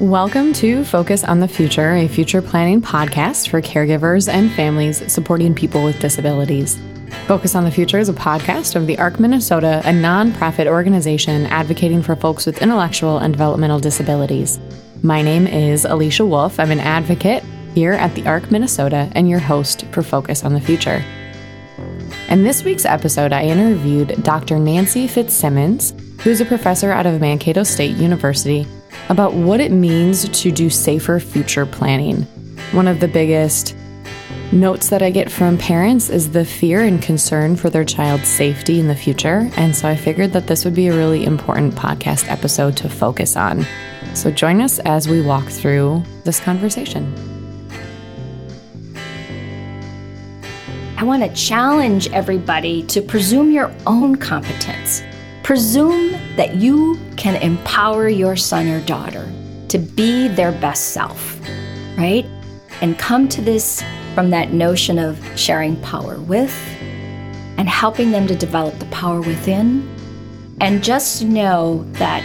Welcome to Focus on the Future, a future planning podcast for caregivers and families supporting people with disabilities. Focus on the Future is a podcast of the ARC Minnesota, a nonprofit organization advocating for folks with intellectual and developmental disabilities. My name is Allycia Wolff. I'm an advocate here at the ARC Minnesota and your host for Focus on the Future. In this week's episode, I interviewed Dr. Nancy Fitzsimons, who's a professor out of Mankato State University about what it means to do safer future planning. One of the biggest notes that I get from parents is the fear and concern for their child's safety in the future. And so I figured that this would be a really important podcast episode to focus on. So join us as we walk through this conversation. I want to challenge everybody to presume your own competence. Presume that you can empower your son or daughter to be their best self, right? And come to this from that notion of sharing power with and helping them to develop the power within. And just know that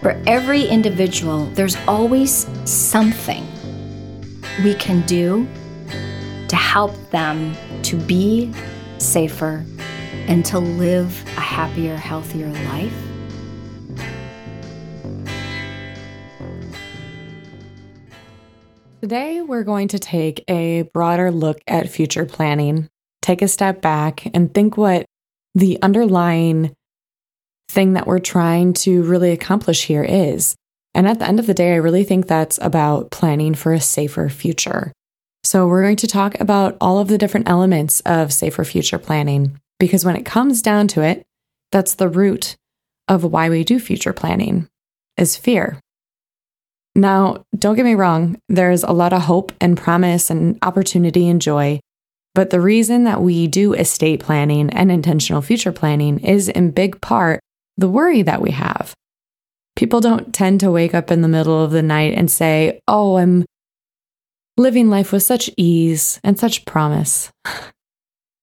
for every individual, there's always something we can do to help them to be safer and to live a happier, healthier life. Today, we're going to take a broader look at future planning, take a step back, and think what the underlying thing that we're trying to really accomplish here is. And at the end of the day, I really think that's about planning for a safer future. So, we're going to talk about all of the different elements of safer future planning because when it comes down to it, that's the root of why we do future planning is fear. Now, don't get me wrong, there's a lot of hope and promise and opportunity and joy. But the reason that we do estate planning and intentional future planning is in big part the worry that we have. People don't tend to wake up in the middle of the night and say, Oh, I'm living life with such ease and such promise.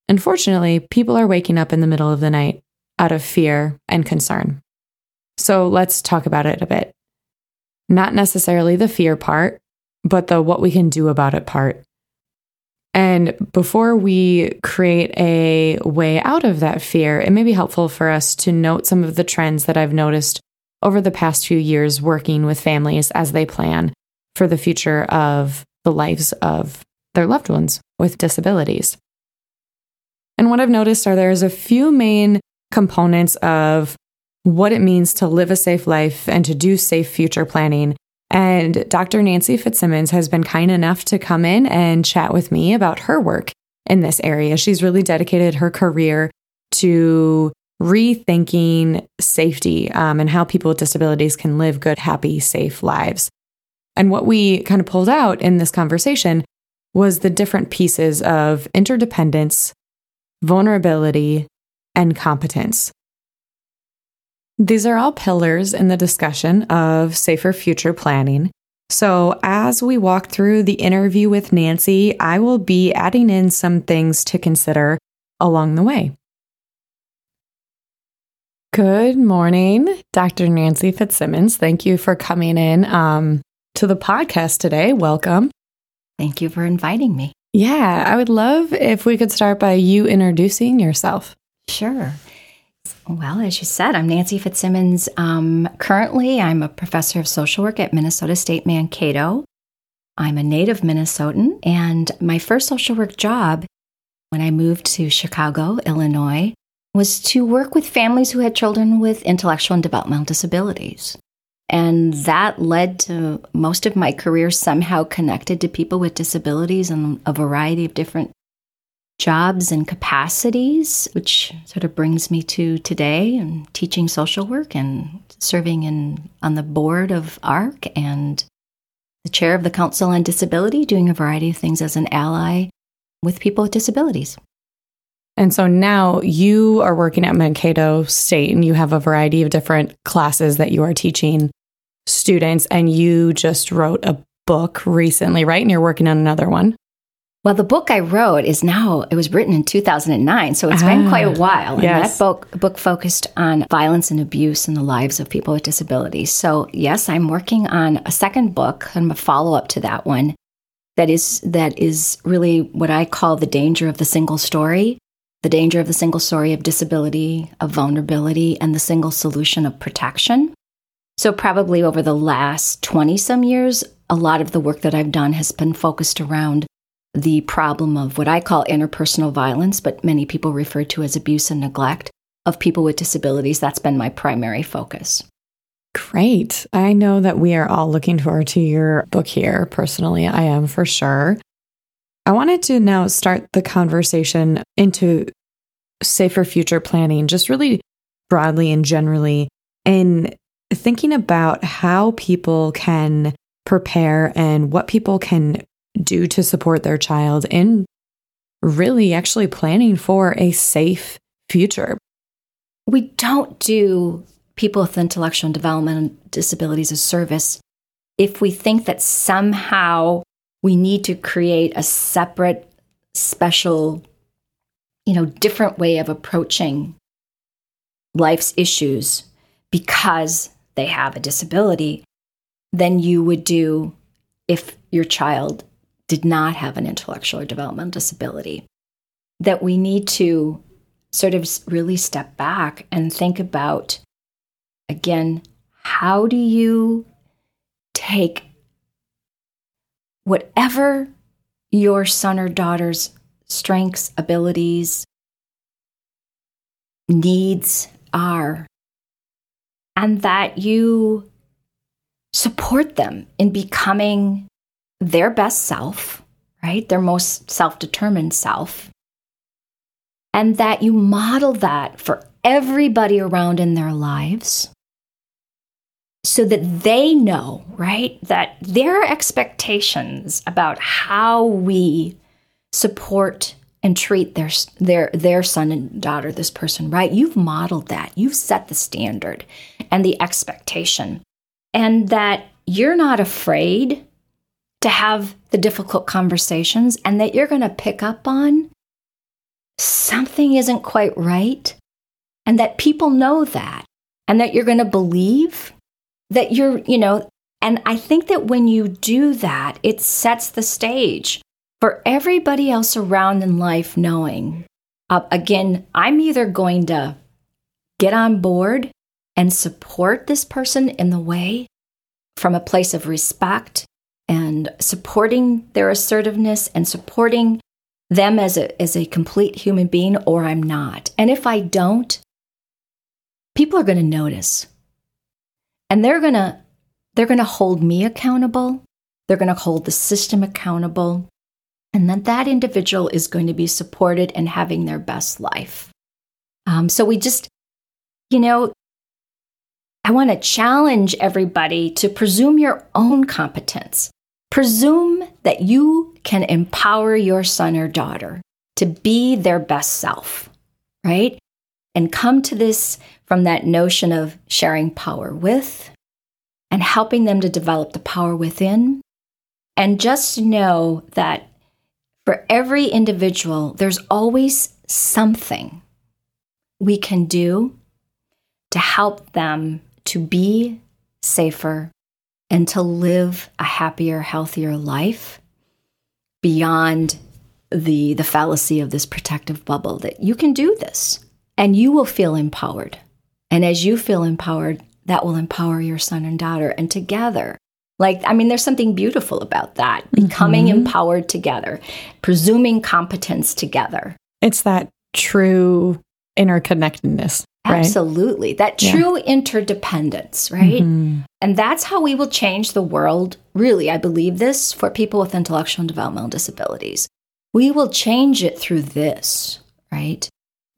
Unfortunately, people are waking up in the middle of the night out of fear and concern. So let's talk about it a bit. Not necessarily the fear part, but the what we can do about it part. And before we create a way out of that fear, it may be helpful for us to note some of the trends that I've noticed over the past few years working with families as they plan for the future of the lives of their loved ones with disabilities. And what I've noticed are there's a few main components of what it means to live a safe life and to do safe future planning. And Dr. Nancy Fitzsimons has been kind enough to come in and chat with me about her work in this area. She's really dedicated her career to rethinking safety um, and how people with disabilities can live good, happy, safe lives. And what we kind of pulled out in this conversation was the different pieces of interdependence, vulnerability, and competence. These are all pillars in the discussion of safer future planning. So, as we walk through the interview with Nancy, I will be adding in some things to consider along the way. Good morning, Dr. Nancy Fitzsimons. Thank you for coming in um, to the podcast today. Welcome. Thank you for inviting me. Yeah, I would love if we could start by you introducing yourself. Sure. Well, as you said, I'm Nancy Fitzsimons. Um, currently, I'm a professor of social work at Minnesota State Mankato. I'm a native Minnesotan, and my first social work job when I moved to Chicago, Illinois, was to work with families who had children with intellectual and developmental disabilities. And that led to most of my career somehow connected to people with disabilities and a variety of different jobs and capacities, which sort of brings me to today and teaching social work and serving in on the board of ARC and the chair of the Council on Disability, doing a variety of things as an ally with people with disabilities. And so now you are working at Mankato State and you have a variety of different classes that you are teaching students and you just wrote a book recently, right? And you're working on another one. Well, the book I wrote is now, it was written in 2009, so it's ah, been quite a ah, while. And that book, book focused on violence and abuse in the lives of people with disabilities. So, yes, I'm working on a second book, and a follow up to that one that is, that is really what I call the danger of the single story the danger of the single story of disability, of vulnerability, and the single solution of protection. So, probably over the last 20 some years, a lot of the work that I've done has been focused around the problem of what I call interpersonal violence, but many people refer to as abuse and neglect of people with disabilities. That's been my primary focus. Great. I know that we are all looking forward to your book here. Personally, I am for sure. I wanted to now start the conversation into safer future planning, just really broadly and generally, and thinking about how people can prepare and what people can do to support their child in really actually planning for a safe future. We don't do people with intellectual and developmental disabilities a service if we think that somehow we need to create a separate, special, you know, different way of approaching life's issues because they have a disability than you would do if your child did not have an intellectual or developmental disability. That we need to sort of really step back and think about again, how do you take whatever your son or daughter's strengths, abilities, needs are, and that you support them in becoming their best self, right? Their most self determined self. And that you model that for everybody around in their lives so that they know, right? That their expectations about how we support and treat their their their son and daughter this person right? You've modeled that. You've set the standard and the expectation. And that you're not afraid to have the difficult conversations and that you're going to pick up on something isn't quite right and that people know that and that you're going to believe that you're, you know, and I think that when you do that, it sets the stage for everybody else around in life knowing. Uh, again, I'm either going to get on board and support this person in the way from a place of respect and supporting their assertiveness and supporting them as a, as a complete human being, or I'm not. And if I don't, people are going to notice. And they're going to they're going to hold me accountable. They're going to hold the system accountable. And that that individual is going to be supported and having their best life. Um, so we just, you know, I want to challenge everybody to presume your own competence. Presume that you can empower your son or daughter to be their best self, right? And come to this from that notion of sharing power with and helping them to develop the power within. And just know that for every individual, there's always something we can do to help them to be safer and to live a happier, healthier life beyond the, the fallacy of this protective bubble that you can do this and you will feel empowered. And as you feel empowered, that will empower your son and daughter. And together, like, I mean, there's something beautiful about that becoming mm-hmm. empowered together, presuming competence together. It's that true interconnectedness. Right? Absolutely. That true yeah. interdependence, right? Mm-hmm. And that's how we will change the world. Really, I believe this for people with intellectual and developmental disabilities. We will change it through this, right?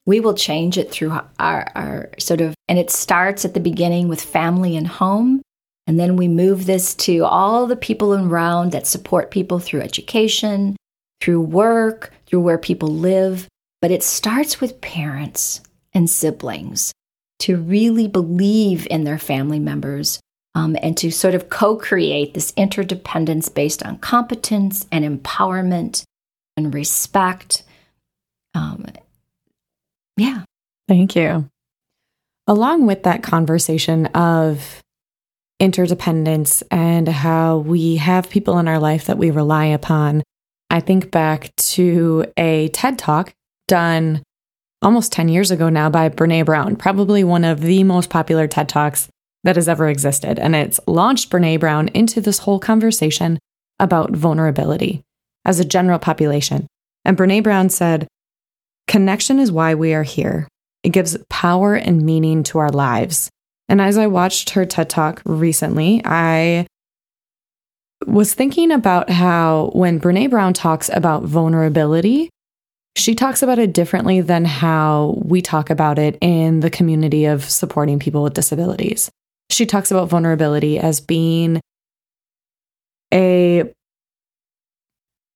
We will change it through our, our sort of, and it starts at the beginning with family and home. And then we move this to all the people around that support people through education, through work, through where people live. But it starts with parents and siblings to really believe in their family members um, and to sort of co create this interdependence based on competence and empowerment and respect. Um, yeah. Thank you. Along with that conversation of interdependence and how we have people in our life that we rely upon, I think back to a TED talk done almost 10 years ago now by Brene Brown, probably one of the most popular TED Talks that has ever existed. And it's launched Brene Brown into this whole conversation about vulnerability as a general population. And Brene Brown said, Connection is why we are here. It gives power and meaning to our lives. And as I watched her TED Talk recently, I was thinking about how when Brene Brown talks about vulnerability, she talks about it differently than how we talk about it in the community of supporting people with disabilities. She talks about vulnerability as being a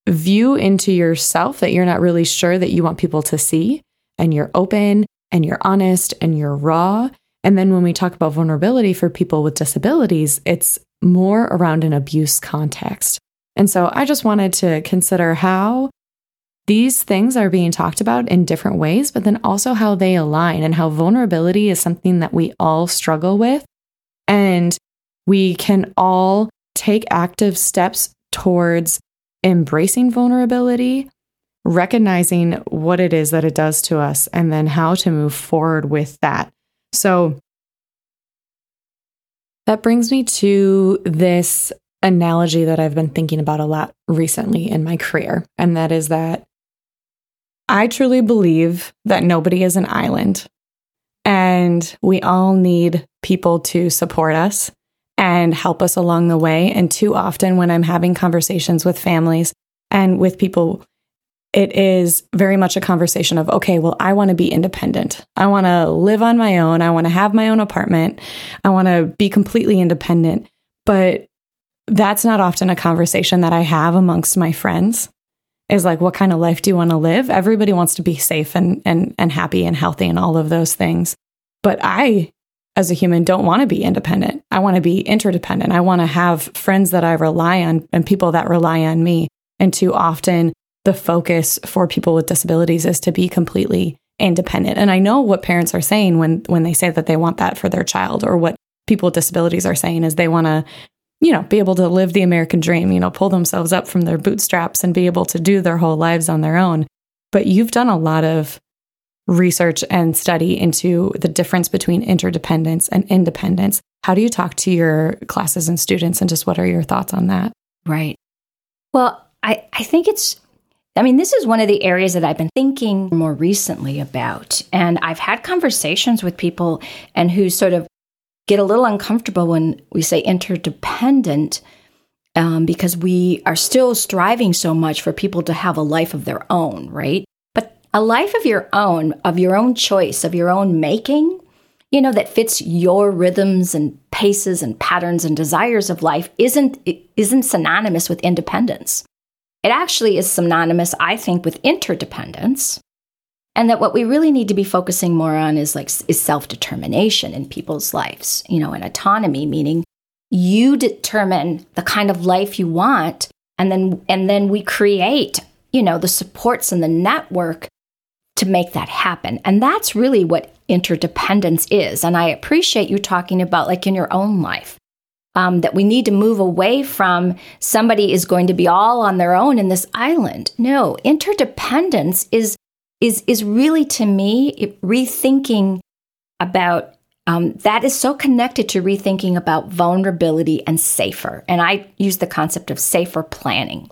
view into yourself that you're not really sure that you want people to see, and you're open and you're honest and you're raw. And then when we talk about vulnerability for people with disabilities, it's more around an abuse context. And so I just wanted to consider how these things are being talked about in different ways, but then also how they align and how vulnerability is something that we all struggle with. And we can all take active steps towards embracing vulnerability, recognizing what it is that it does to us, and then how to move forward with that. So that brings me to this analogy that I've been thinking about a lot recently in my career, and that is that I truly believe that nobody is an island and we all need people to support us and help us along the way. And too often, when I'm having conversations with families and with people, it is very much a conversation of, okay, well, I want to be independent. I want to live on my own. I want to have my own apartment. I want to be completely independent. But that's not often a conversation that I have amongst my friends is like, what kind of life do you want to live? Everybody wants to be safe and, and, and happy and healthy and all of those things. But I as a human don't want to be independent. I want to be interdependent. I want to have friends that I rely on and people that rely on me. And too often, the focus for people with disabilities is to be completely independent. And I know what parents are saying when when they say that they want that for their child, or what people with disabilities are saying is they want to, you know, be able to live the American dream, you know, pull themselves up from their bootstraps and be able to do their whole lives on their own. But you've done a lot of research and study into the difference between interdependence and independence. How do you talk to your classes and students, and just what are your thoughts on that? Right. Well, I, I think it's, I mean, this is one of the areas that I've been thinking more recently about. And I've had conversations with people and who sort of get a little uncomfortable when we say interdependent. Um, because we are still striving so much for people to have a life of their own, right? But a life of your own, of your own choice, of your own making, you know, that fits your rhythms and paces and patterns and desires of life isn't isn't synonymous with independence. It actually is synonymous, I think, with interdependence. And that what we really need to be focusing more on is like is self-determination in people's lives, you know, and autonomy, meaning you determine the kind of life you want and then and then we create, you know, the supports and the network to make that happen. And that's really what interdependence is. And I appreciate you talking about, like in your own life, um, that we need to move away from somebody is going to be all on their own in this island. No, interdependence is is is really to me it, rethinking about um, that is so connected to rethinking about vulnerability and safer. And I use the concept of safer planning,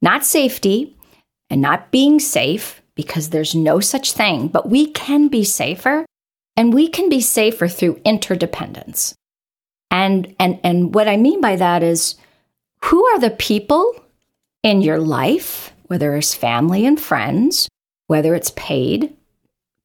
not safety and not being safe, because there's no such thing, but we can be safer and we can be safer through interdependence. And and and what I mean by that is who are the people in your life, whether it's family and friends, whether it's paid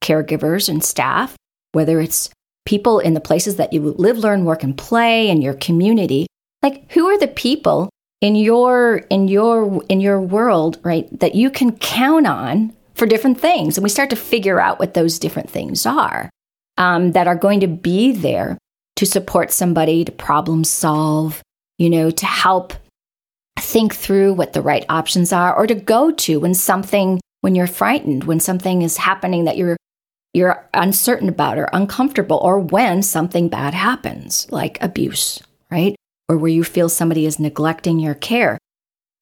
caregivers and staff, whether it's people in the places that you live, learn, work and play in your community, like who are the people in your in your in your world, right, that you can count on for different things. And we start to figure out what those different things are um, that are going to be there to support somebody, to problem solve, you know, to help think through what the right options are or to go to when something when you're frightened, when something is happening that you're you're uncertain about or uncomfortable or when something bad happens like abuse, right? Or where you feel somebody is neglecting your care.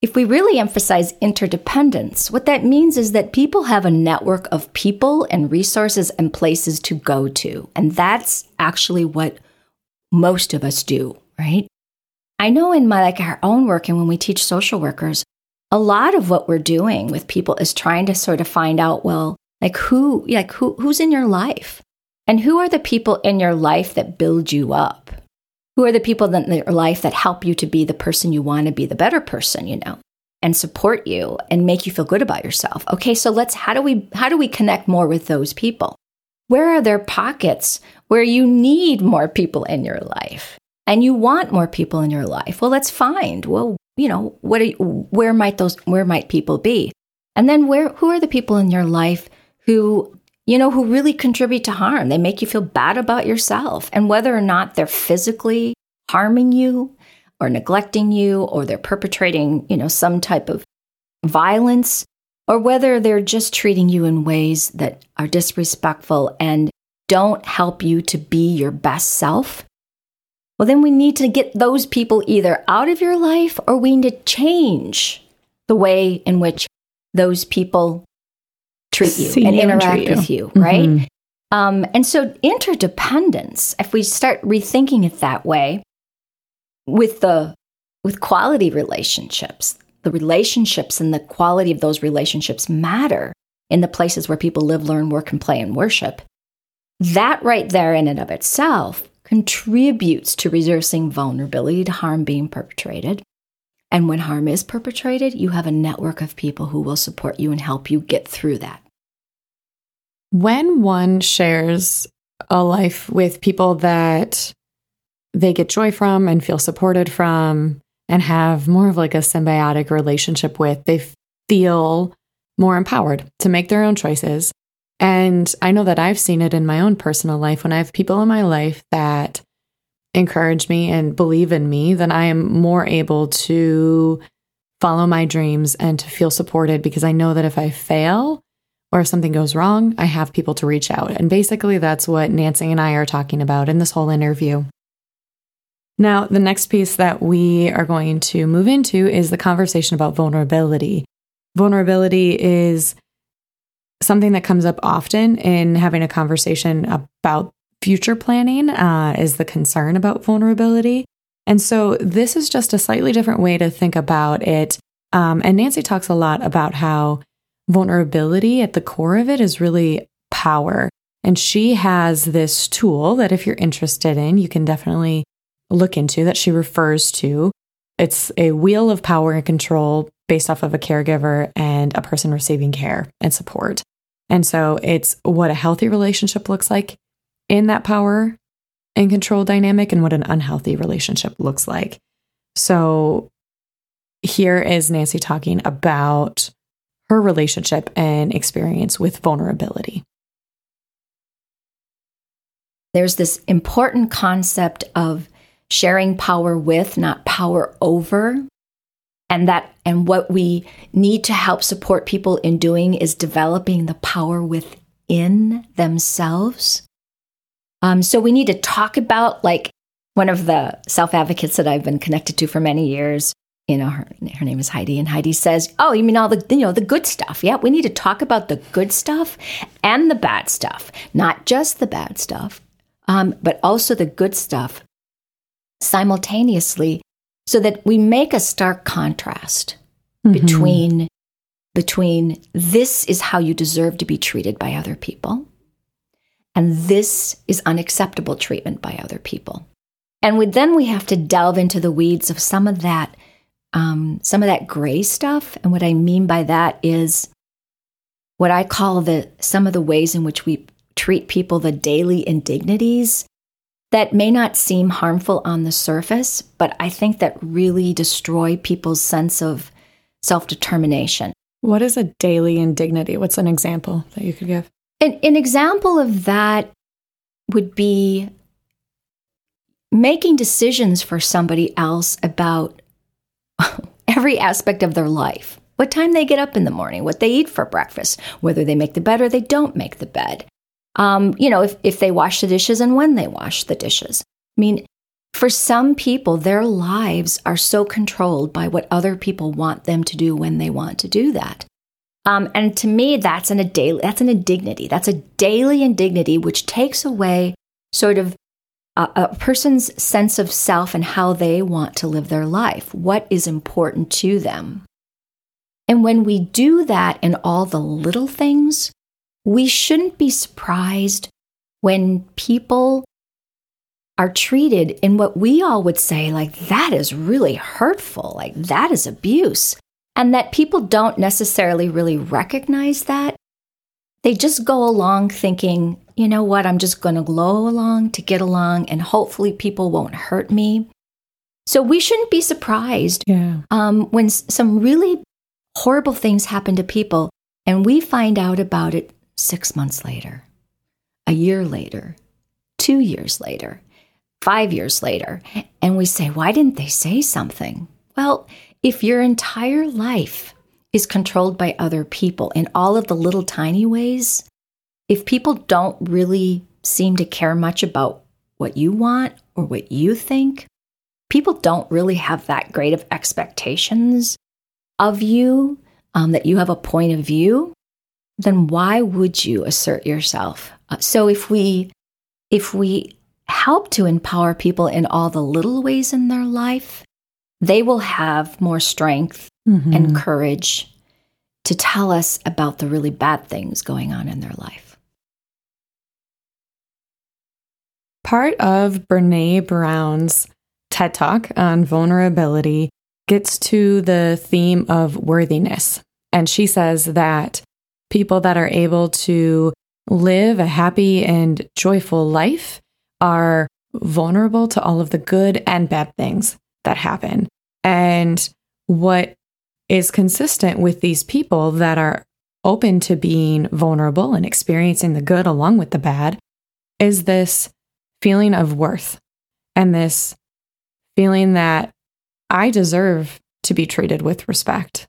If we really emphasize interdependence, what that means is that people have a network of people and resources and places to go to. And that's actually what most of us do, right? I know in my like our own work and when we teach social workers, a lot of what we're doing with people is trying to sort of find out, well, like who like who who's in your life? And who are the people in your life that build you up? Who are the people in your life that help you to be the person you want to be, the better person, you know, and support you and make you feel good about yourself? Okay, so let's how do we how do we connect more with those people? Where are there pockets where you need more people in your life? and you want more people in your life. Well, let's find. Well, you know, what you, where might those where might people be? And then where who are the people in your life who you know who really contribute to harm? They make you feel bad about yourself. And whether or not they're physically harming you or neglecting you or they're perpetrating, you know, some type of violence or whether they're just treating you in ways that are disrespectful and don't help you to be your best self, well, then we need to get those people either out of your life or we need to change the way in which those people treat you See and interact you. with you, right? Mm-hmm. Um, and so, interdependence, if we start rethinking it that way, with the with quality relationships, the relationships and the quality of those relationships matter in the places where people live, learn, work, and play and worship. That right there, in and of itself, contributes to reducing vulnerability to harm being perpetrated. And when harm is perpetrated, you have a network of people who will support you and help you get through that. When one shares a life with people that they get joy from and feel supported from and have more of like a symbiotic relationship with, they feel more empowered to make their own choices and I know that I've seen it in my own personal life when I have people in my life that encourage me and believe in me, then I am more able to follow my dreams and to feel supported because I know that if I fail or if something goes wrong, I have people to reach out. And basically, that's what Nancy and I are talking about in this whole interview. Now, the next piece that we are going to move into is the conversation about vulnerability. Vulnerability is something that comes up often in having a conversation about future planning uh, is the concern about vulnerability. And so this is just a slightly different way to think about it. Um, and Nancy talks a lot about how vulnerability at the core of it is really power. And she has this tool that, if you're interested in, you can definitely look into that she refers to. It's a wheel of power and control based off of a caregiver and a person receiving care and support. And so it's what a healthy relationship looks like in that power and control dynamic and what an unhealthy relationship looks like. So here is Nancy talking about her relationship and experience with vulnerability. There's this important concept of sharing power with, not power over. And that and what we need to help support people in doing is developing the power within themselves. Um, so we need to talk about like one of the self advocates that i've been connected to for many years you know her, her name is heidi and heidi says oh you mean all the you know the good stuff. Yeah we need to talk about the good stuff and the bad stuff not just the bad stuff um, but also the good stuff simultaneously so that we make a stark contrast mm-hmm. between between this is how you deserve to be treated by other people and this is unacceptable treatment by other people and we, then we have to delve into the weeds of some of that um, some of that gray stuff and what i mean by that is what i call the some of the ways in which we treat people the daily indignities that may not seem harmful on the surface, but I think that really destroy people's sense of self determination. What is a daily indignity? What's an example that you could give? An, an example of that would be making decisions for somebody else about every aspect of their life. What time they get up in the morning, what they eat for breakfast, whether they make the bed or they don't make the bed. Um, you know, if, if they wash the dishes and when they wash the dishes. I mean, for some people, their lives are so controlled by what other people want them to do when they want to do that. Um, and to me, that's an, a daily, that's an indignity. That's a daily indignity which takes away sort of a, a person's sense of self and how they want to live their life, what is important to them. And when we do that in all the little things, we shouldn't be surprised when people are treated in what we all would say, like, that is really hurtful, like, that is abuse. And that people don't necessarily really recognize that. They just go along thinking, you know what, I'm just going to go along to get along, and hopefully people won't hurt me. So we shouldn't be surprised yeah. um, when some really horrible things happen to people and we find out about it six months later, a year later, two years later, five years later, and we say, why didn't they say something? Well, if your entire life is controlled by other people in all of the little tiny ways, if people don't really seem to care much about what you want or what you think, people don't really have that great of expectations of you, um, that you have a point of view, then why would you assert yourself? Uh, so if we if we help to empower people in all the little ways in their life, they will have more strength mm-hmm. and courage to tell us about the really bad things going on in their life. Part of Brene Brown's TED Talk on vulnerability gets to the theme of worthiness. And she says that people that are able to live a happy and joyful life are vulnerable to all of the good and bad things that happen. And what is consistent with these people that are open to being vulnerable and experiencing the good along with the bad is this feeling of worth and this feeling that I deserve to be treated with respect.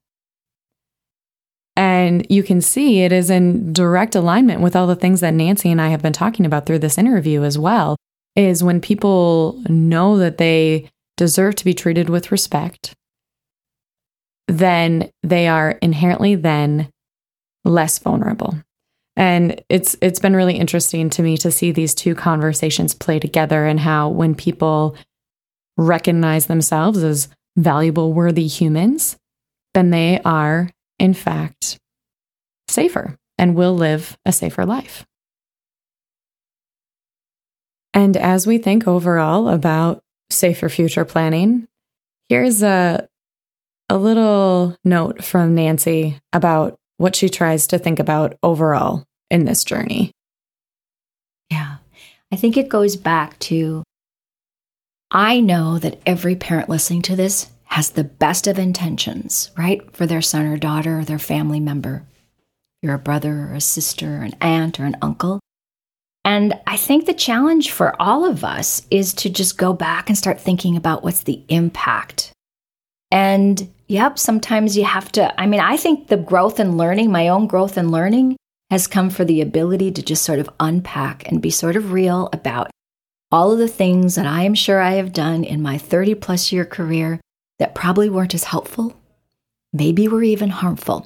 And you can see it is in direct alignment with all the things that Nancy and I have been talking about through this interview as well. Is when people know that they deserve to be treated with respect, then they are inherently then less vulnerable. And it's it's been really interesting to me to see these two conversations play together and how when people recognize themselves as valuable, worthy humans, then they are, in fact, safer and will live a safer life. And as we think overall about safer future planning, here's a, a little note from Nancy about what she tries to think about overall in this journey. Yeah, I think it goes back to I know that every parent listening to this has the best of intentions, right? For their son or daughter or their family member. You're a brother or a sister, or an aunt or an uncle. And I think the challenge for all of us is to just go back and start thinking about what's the impact. And yep, sometimes you have to. I mean, I think the growth and learning, my own growth and learning, has come for the ability to just sort of unpack and be sort of real about all of the things that I am sure I have done in my 30 plus year career that probably weren't as helpful, maybe were even harmful.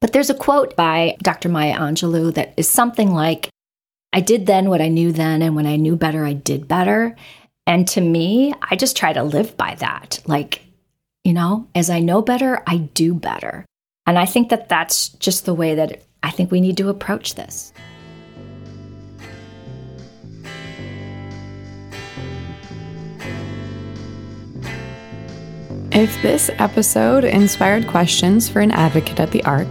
But there's a quote by Dr. Maya Angelou that is something like, I did then what I knew then, and when I knew better, I did better. And to me, I just try to live by that. Like, you know, as I know better, I do better. And I think that that's just the way that I think we need to approach this. If this episode inspired questions for an advocate at the ARC,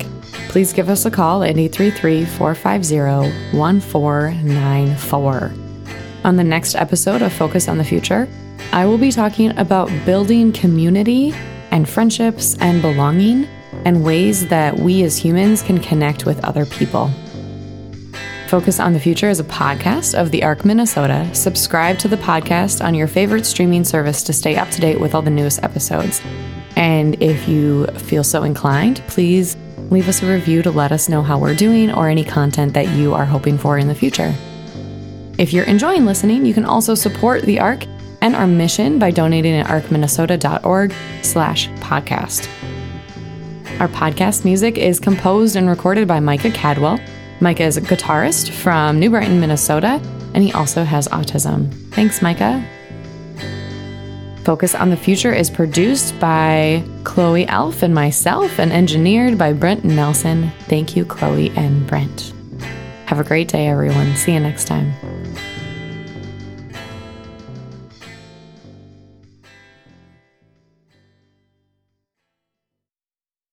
please give us a call at 833 450 1494. On the next episode of Focus on the Future, I will be talking about building community and friendships and belonging and ways that we as humans can connect with other people. Focus on the Future is a podcast of the ARC Minnesota. Subscribe to the podcast on your favorite streaming service to stay up to date with all the newest episodes. And if you feel so inclined, please leave us a review to let us know how we're doing or any content that you are hoping for in the future. If you're enjoying listening, you can also support the ARC and our mission by donating at arcminnesota.org slash podcast. Our podcast music is composed and recorded by Micah Cadwell. Micah is a guitarist from New Brighton, Minnesota, and he also has autism. Thanks, Micah. Focus on the Future is produced by Chloe Elf and myself and engineered by Brent Nelson. Thank you, Chloe and Brent. Have a great day, everyone. See you next time.